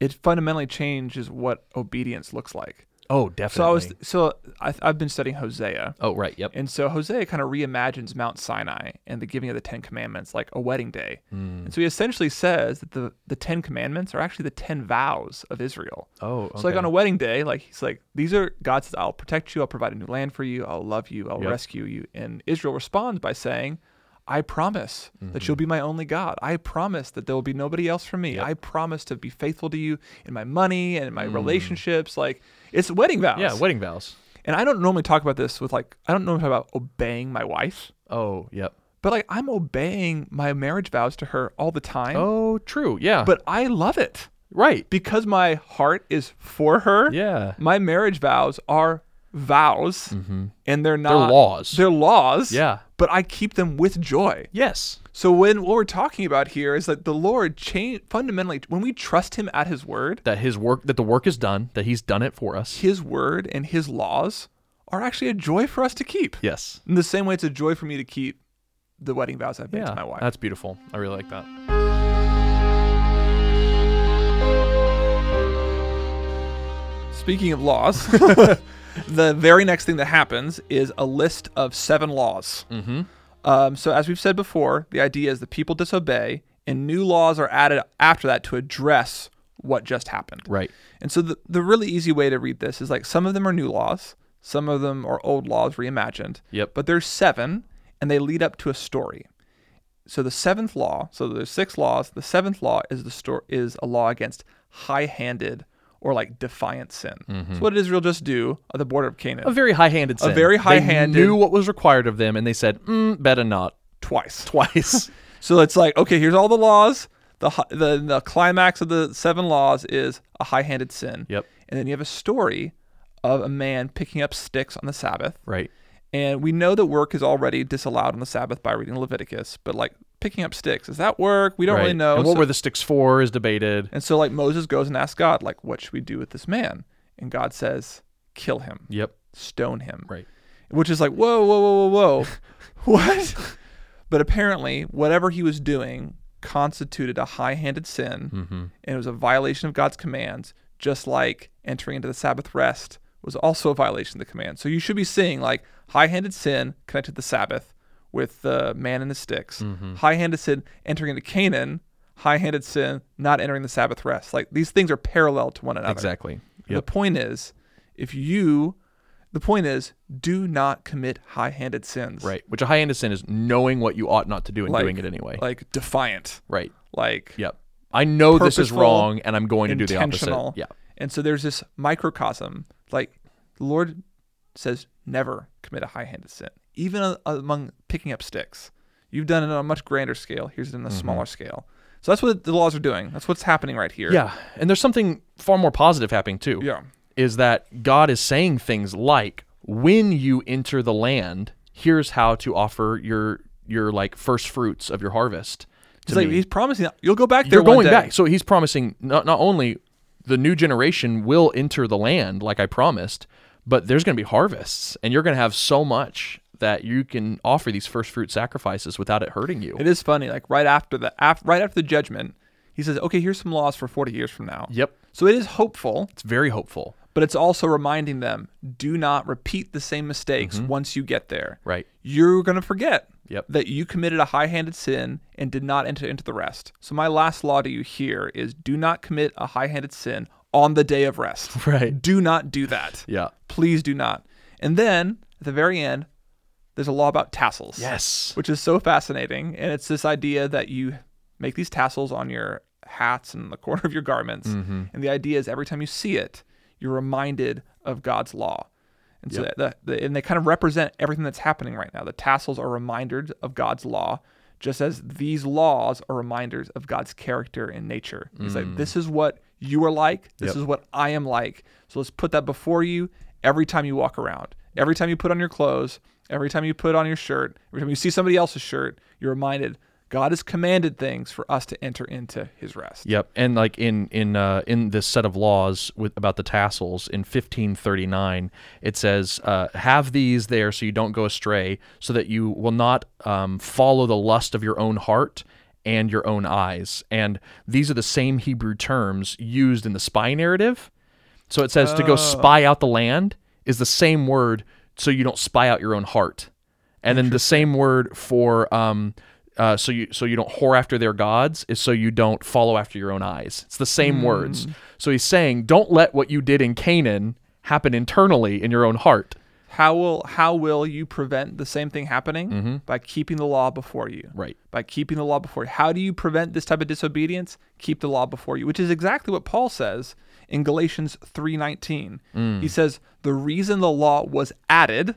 it fundamentally changes what obedience looks like. Oh definitely So I was so I, I've been studying Hosea. oh right yep And so Hosea kind of reimagines Mount Sinai and the giving of the Ten Commandments like a wedding day. Hmm. And so he essentially says that the, the Ten Commandments are actually the ten vows of Israel. oh okay. So like on a wedding day, like he's like, these are God says, I'll protect you, I'll provide a new land for you, I'll love you, I'll Yep. rescue you. And Israel responds by saying, I promise Mm-hmm. that you'll be my only God. I promise that there will be nobody else for me. I promise to be faithful to you in my money and in my relationships. Like it's wedding vows. Mm. yeah wedding vows And I don't normally talk about this with like I don't normally talk about obeying my wife, oh yep but like I'm obeying my marriage vows to her all the time. oh true yeah But I love it right because my heart is for her. yeah My marriage vows are vows, mm-hmm. and they're not laws. They're laws. Yeah. But I keep them with joy. yes So when what we're talking about here is that the Lord change fundamentally when we trust Him at His word, that his work that the work is done that he's done it for us His word and His laws are actually a joy for us to keep. yes In the same way, it's a joy for me to keep the wedding vows I've made yeah to my wife. that's beautiful i really like that Speaking of laws, [laughs] the very next thing that happens is a list of seven laws. mm-hmm Um, so, as we've said before, the idea is that people disobey, and new laws are added after that to address what just happened. right And so, the, the really easy way to read this is like some of them are new laws, some of them are old laws reimagined. Yep. But there's seven, and they lead up to a story. So the seventh law, so there's six laws. The seventh law is the sto- is a law against high-handed or like defiant sin. So what did Israel just do at the border of Canaan? a very high-handed sin. A very high-handed- They knew what was required of them and they said mm, better not Twice. [laughs] twice [laughs] So it's like, okay, here's all the laws. The, hi- the the climax of the seven laws is a high-handed sin. Yep. And then you have a story of a man picking up sticks on the Sabbath. right And we know that work is already disallowed on the Sabbath by reading Leviticus, but like picking up sticks, Does that work? We don't right really know. and what So- were the sticks for is debated and so like Moses goes and asks God, like, what should we do with this man? And God says, kill him, yep stone him. right Which is like, whoa, whoa, whoa, whoa, whoa. [laughs] what? But apparently, whatever he was doing constituted a high handed sin, mm-hmm. and it was a violation of God's commands, just like entering into the Sabbath rest was also a violation of the command. So you should be seeing like high handed sin connected to the Sabbath with the man in the sticks, Mm-hmm. high handed sin entering into Canaan, high handed sin not entering the Sabbath rest. Like these things are parallel to one another. exactly The point is, if you, the point is, do not commit high handed sins. right which a high-handed sin is knowing what you ought not to do and Like- doing it anyway Like defiant. right Like yep i know this is wrong and i'm going to do the opposite yeah And so there's this microcosm. Like the Lord says, never commit a high handed sin, even a- among picking up sticks. You've done it on a much grander scale. Here's it on a mm-hmm. smaller scale. So that's what the laws are doing. That's what's happening right here. yeah and there's something far more positive happening too Yeah. is that God is saying things like, when you enter the land, here's how to offer your your like first fruits of your harvest. He's like me. he's promising you'll go back there. You're going day. back. So he's promising not not only the new generation will enter the land like I promised, but there's going to be harvests, and you're going to have so much that you can offer these first fruit sacrifices without it hurting you. It is funny. Like right after the af- right after the judgment, he says, "Okay, here's some laws for 40 years from now." Yep, So it is hopeful, it's very hopeful. but it's also reminding them, do not repeat the same mistakes mm-hmm. once you get there. Right. You're going to forget Yep. that you committed a high-handed sin and did not enter into the rest. So my last law to you here is do not commit a high-handed sin on the day of rest. [laughs] Right. Do not do that. Yeah. Please do not. And then at the very end, there's a law about tassels. Yes. Which is so fascinating. And it's this idea that you make these tassels on your hats and the [laughs] corner of your garments. Mm-hmm. And the idea is every time you see it, you're reminded of God's law. And so Yep. that, the, and they kind of represent everything that's happening right now. The tassels are reminders of God's law, just as these laws are reminders of God's character and nature. He's like, this is what you are like. This Mm. Yep. is what I am like. So let's put that before you every time you walk around. Every time you put on your clothes, every time you put on your shirt, every time you see somebody else's shirt, you're reminded God has commanded things for us to enter into his rest. Yep, and like in in uh, in this set of laws with about the tassels in 1539, it says, uh, "Have these there so you don't go astray, so that you will not um, follow the lust of your own heart and your own eyes." And these are the same Hebrew terms used in the spy narrative. So it says to go spy out the land is the same word, so you don't spy out your own heart, and then the same word for um, uh, so you so you don't whore after their gods is so you don't follow after your own eyes. It's the same words. So he's saying, don't let what you did in Canaan happen internally in your own heart. How will how will you prevent the same thing happening? By keeping the law before you. Right. By keeping the law before you. How do you prevent this type of disobedience? Keep the law before you, which is exactly what Paul says in Galatians 3:19. Mm. He says the reason the law was added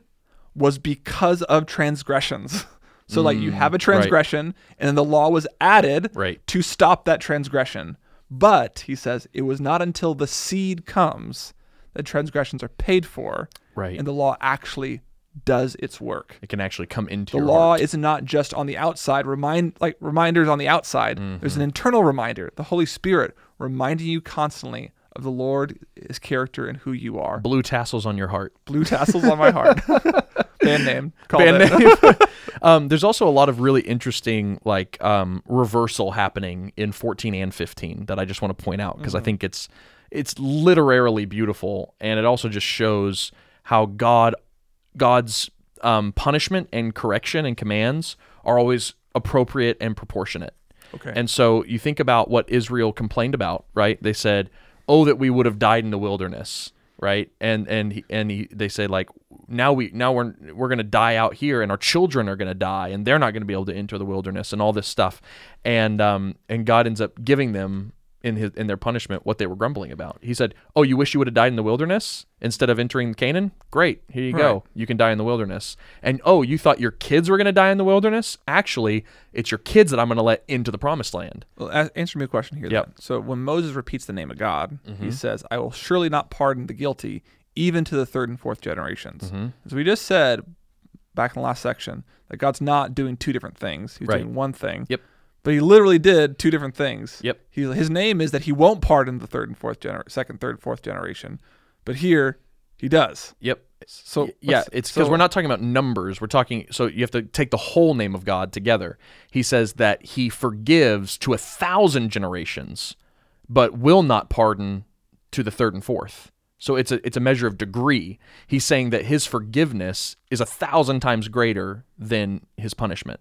was because of transgressions. [laughs] So like you mm, have a transgression and then the law was added Right. to stop that transgression. But he says it was not until the seed comes that transgressions are paid for Right. and the law actually does its work. It can actually come into The your law heart. is not just on the outside, remind like reminders on the outside. There's an mm-hmm. internal reminder, the Holy Spirit reminding you constantly of the Lord, his character, and who you are. Blue tassels on your heart. Blue tassels on my heart. [laughs] Band name. Band it. name. [laughs] um, there's also a lot of really interesting like um, reversal happening in 14 and 15 that I just want to point out because I think it's it's literarily beautiful and it also just shows how God God's um, punishment and correction and commands are always appropriate and proportionate. Okay. And so you think about what Israel complained about, right? They said, "Oh, that we would have died in the wilderness." Right, and and and he, they say like now we now we're we're gonna die out here, and our children are gonna die, and they're not gonna be able to enter the wilderness, and all this stuff, and um and God ends up giving them in his in their punishment what they were grumbling about. He said, "Oh, you wish you would have died in the wilderness instead of entering Canaan? Great, here you Right. go. You can die in the wilderness." And oh, you thought your kids were gonna die in the wilderness? Actually, it's your kids that I'm gonna let into the promised land. Well, a- answer me a question here. Yep. Then. So when Moses repeats the name of God, Mm-hmm. he says, "I will surely not pardon the guilty, even to the third and fourth generations." Mm-hmm. So we just said back in the last section that God's not doing two different things; He's Right. doing one thing. Yep. But he literally did two different things. Yep. He, his name is that he won't pardon the third and fourth gener- second, third, fourth generation, but here he does. Yep. So yeah, it's because so- we're not talking about numbers. We're talking, so you have to take the whole name of God together. He says that he forgives to a thousand generations, but will not pardon to the third and fourth. So it's a it's a measure of degree. He's saying that his forgiveness is a thousand times greater than his punishment.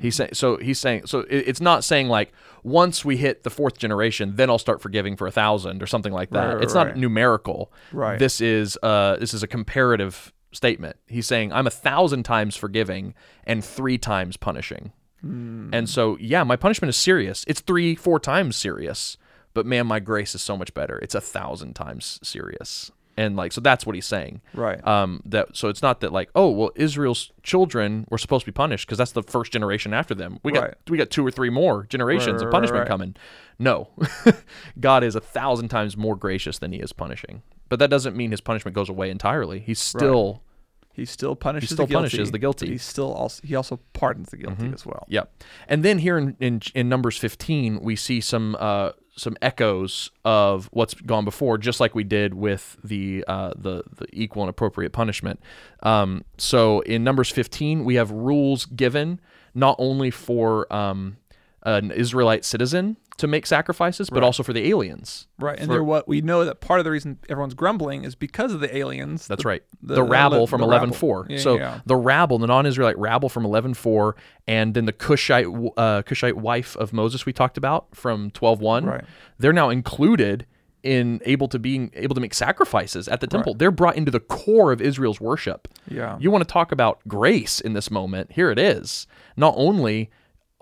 He's saying so he's saying so it- it's not saying like once we hit the fourth generation, then I'll start forgiving for a thousand or something like that. Right, right, it's not numerical. Right. This is uh this is a comparative statement. He's saying I'm a thousand times forgiving and three times punishing. And so yeah, my punishment is serious. It's three, four times serious. But man, my grace is so much better. It's a thousand times serious. And like so that's what he's saying. Right. Um that so it's not that like, oh, well Israel's children were supposed to be punished because that's the first generation after them. We Right. got we got two or three more generations right, of punishment right. coming. No. [laughs] God is a thousand times more gracious than he is punishing. But that doesn't mean his punishment goes away entirely. He's still he still punishes He still the guilty, punishes the guilty. He still also he also pardons the guilty Mm-hmm. as well. Yep. And then here in, in in Numbers 15, we see some uh, some echoes of what's gone before, just like we did with the uh, the the equal and appropriate punishment. Um, so in Numbers 15, we have rules given not only for um, an Israelite citizen to make sacrifices, but also for the aliens. Right, and For- they're what we know that part of the reason everyone's grumbling is because of the aliens. That's the- right. The, the- rabble from the eleven rabble. four. Yeah, so yeah. the rabble, the non-Israelite rabble from eleven four, and then the Cushite uh, Cushite wife of Moses we talked about from twelve one. Right. They're now included in able to being able to make sacrifices at the temple. They're brought into the core of Israel's worship. Yeah. You want to talk about grace in this moment? Here it is. Not only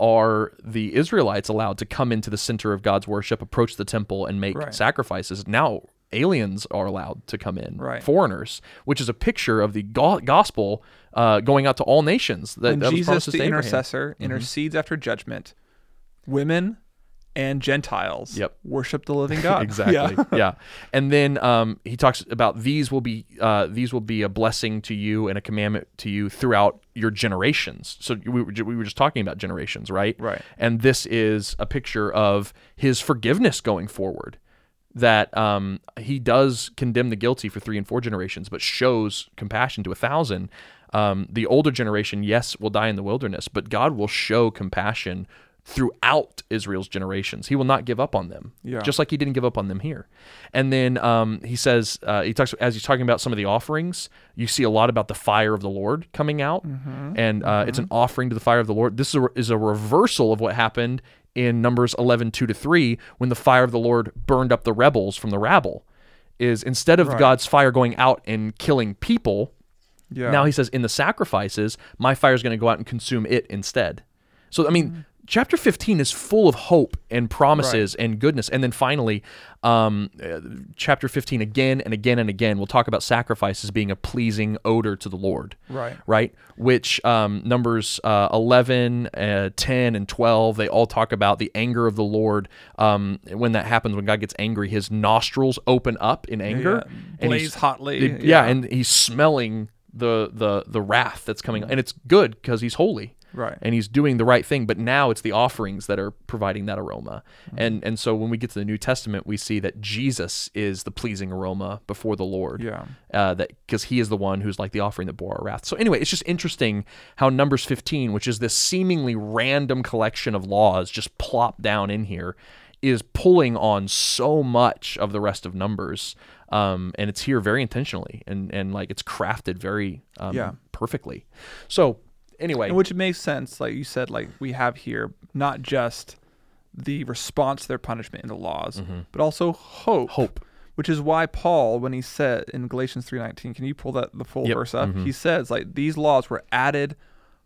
are the Israelites allowed to come into the center of God's worship, approach the temple, and make Right. sacrifices, now aliens are allowed to come in, Right. foreigners, which is a picture of the go- gospel uh, going out to all nations. That, that Jesus, the Abraham. intercessor, Mm-hmm. intercedes after judgment, women and Gentiles Yep. worship the living [laughs] God. exactly Yeah. yeah. and then um, he talks about these will be uh, these will be a blessing to you and a commandment to you throughout your generations so we were, we were just talking about generations right Right. and this is a picture of his forgiveness going forward that um, he does condemn the guilty for three and four generations but shows compassion to a thousand um, the older generation yes will die in the wilderness but god will show compassion throughout Israel's generations. He will not give up on them, Yeah. just like he didn't give up on them here. And then um, he says, uh, he talks as he's talking about some of the offerings. You see a lot about the fire of the Lord coming out, and uh, it's an offering to the fire of the Lord. This is a, is a reversal of what happened in Numbers 11, 2 to 3, when the fire of the Lord burned up the rebels from the rabble. Is instead of Right. God's fire going out and killing people, Yeah. now he says, in the sacrifices, my fire is going to go out and consume it instead. So, I mean, chapter 15 is full of hope and promises and goodness. And then finally, um, uh, chapter 15 again and again and again, we'll talk about sacrifices being a pleasing odor to the Lord. Right. Right? Which um, numbers uh, 11, uh, 10, and 12, they all talk about the anger of the Lord. Um, when that happens, when God gets angry, his nostrils open up in anger. Yeah. and he's- Blaze hotly. it- yeah, and he's smelling the the the wrath that's coming, and it's good because he's holy, Right. And he's doing the right thing. But now it's the offerings that are providing that aroma, Mm-hmm. and and so when we get to the New Testament, we see that Jesus is the pleasing aroma before the Lord. Yeah. Uh, that because he is the one who's like the offering that bore our wrath. So anyway, it's just interesting how Numbers 15, which is this seemingly random collection of laws just plopped down in here, is pulling on so much of the rest of Numbers, um, and it's here very intentionally, and and like it's crafted very um, Yeah. perfectly. So anyway, And which makes sense, like you said, like we have here not just the response to their punishment in the laws, but also hope. Mm-hmm. hope. Which is why Paul, when he said in Galatians three nineteen, can you pull that the full Yep. verse up? Mhm. He says like these laws were added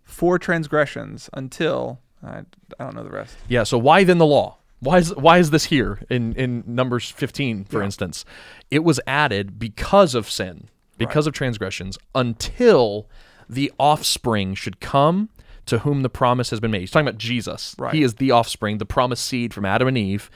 for transgressions until I, I don't know the rest. Yeah. So why then the law? Why is why is this here in in Numbers 15, for Yeah. instance? It was added because of sin, because of transgressions, until the offspring should come to whom the promise has been made. He's talking about Jesus. Right. He is the offspring, the promised seed from Adam and Eve,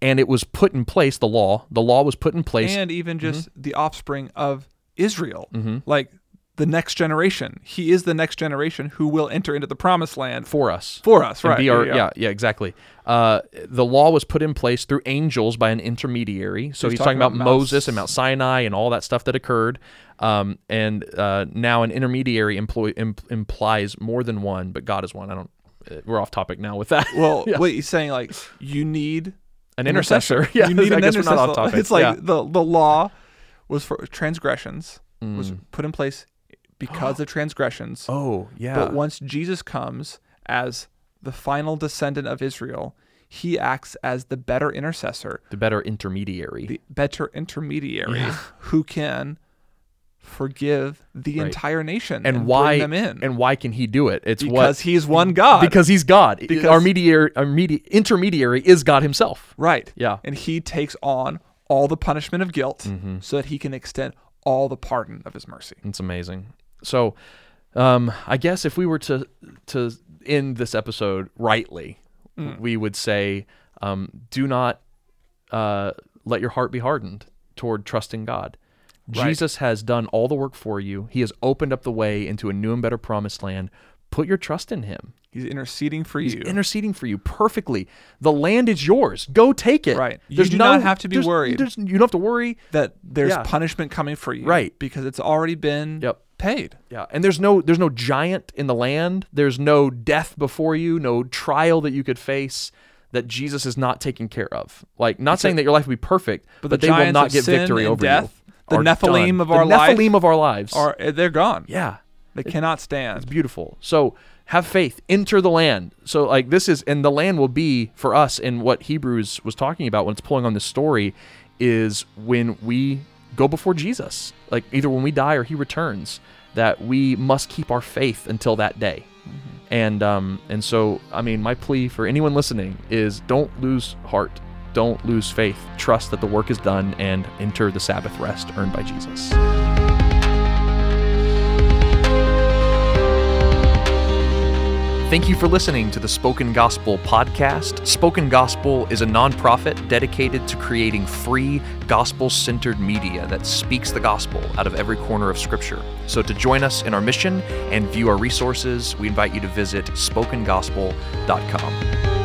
and it was put in place. The law, the law was put in place. and even just Mm-hmm. the offspring of Israel, like the next generation. He is the next generation who will enter into the promised land for us. for us, right? our- yeah, yeah, exactly. Uh, the law was put in place through angels by an intermediary. So he's, talking, about, Mount Moses and Mount Sinai and all that stuff that occurred. Um, and uh, now an intermediary employ, imp- implies more than one, but God is one. I don't. uh, We're off topic now with that. Well, [laughs] Yeah. what he's saying, like you need an intercessor. [laughs] Yeah, you need I an guess we're not off intercessor. topic. It's like Yeah. the the law was for transgressions was Mm. put in place because of [gasps] transgressions. Oh yeah. But once Jesus comes as the final descendant of Israel, he acts as the better intercessor, the better intermediary. the better intermediary Yeah. who can forgive the Right. entire nation and and why? bring them in. And why can he do it? It's because what he's one God. because he's God. Because- our mediator, our medi- intermediary is God Himself. right. Yeah. And he takes on all the punishment of guilt Mm-hmm. so that he can extend all the pardon of his mercy. It's amazing. So, um, I guess if we were to to end this episode rightly, Mm. we would say, um, do not uh, let your heart be hardened toward trusting God. Right. Jesus has done all the work for you. He has opened up the way into a new and better promised land. Put your trust in Him. He's interceding for you. He's you. interceding for you perfectly. The land is yours. Go take it. Right. You There's do no- not have to be there's- worried. there's- you don't have to worry. that there's Yeah. punishment coming for you. Right. Because it's already been Yep. paid. Yeah, and there's no there's no giant in the land. There's no death before you, no trial that you could face that Jesus is not taking care of. Like not saying that your life will be perfect, but, the they will not get victory over death, you. The Nephilim done. of the our life Nephilim of our lives. Are they're gone. yeah, They cannot stand. it's beautiful. So have faith, enter the land. So like this is, and the land will be for us. And what Hebrews was talking about when it's pulling on this story is when we go before Jesus, like either when we die or he returns, that we must keep our faith until that day. And um, and so I mean, my plea for anyone listening is don't lose heart, don't lose faith. Trust that the work is done and enter the Sabbath rest earned by Jesus. Thank you for listening to the Spoken Gospel podcast. Spoken Gospel is a nonprofit dedicated to creating free, gospel centered media that speaks the gospel out of every corner of Scripture. So, to join us in our mission and view our resources, we invite you to visit spokengospel.com.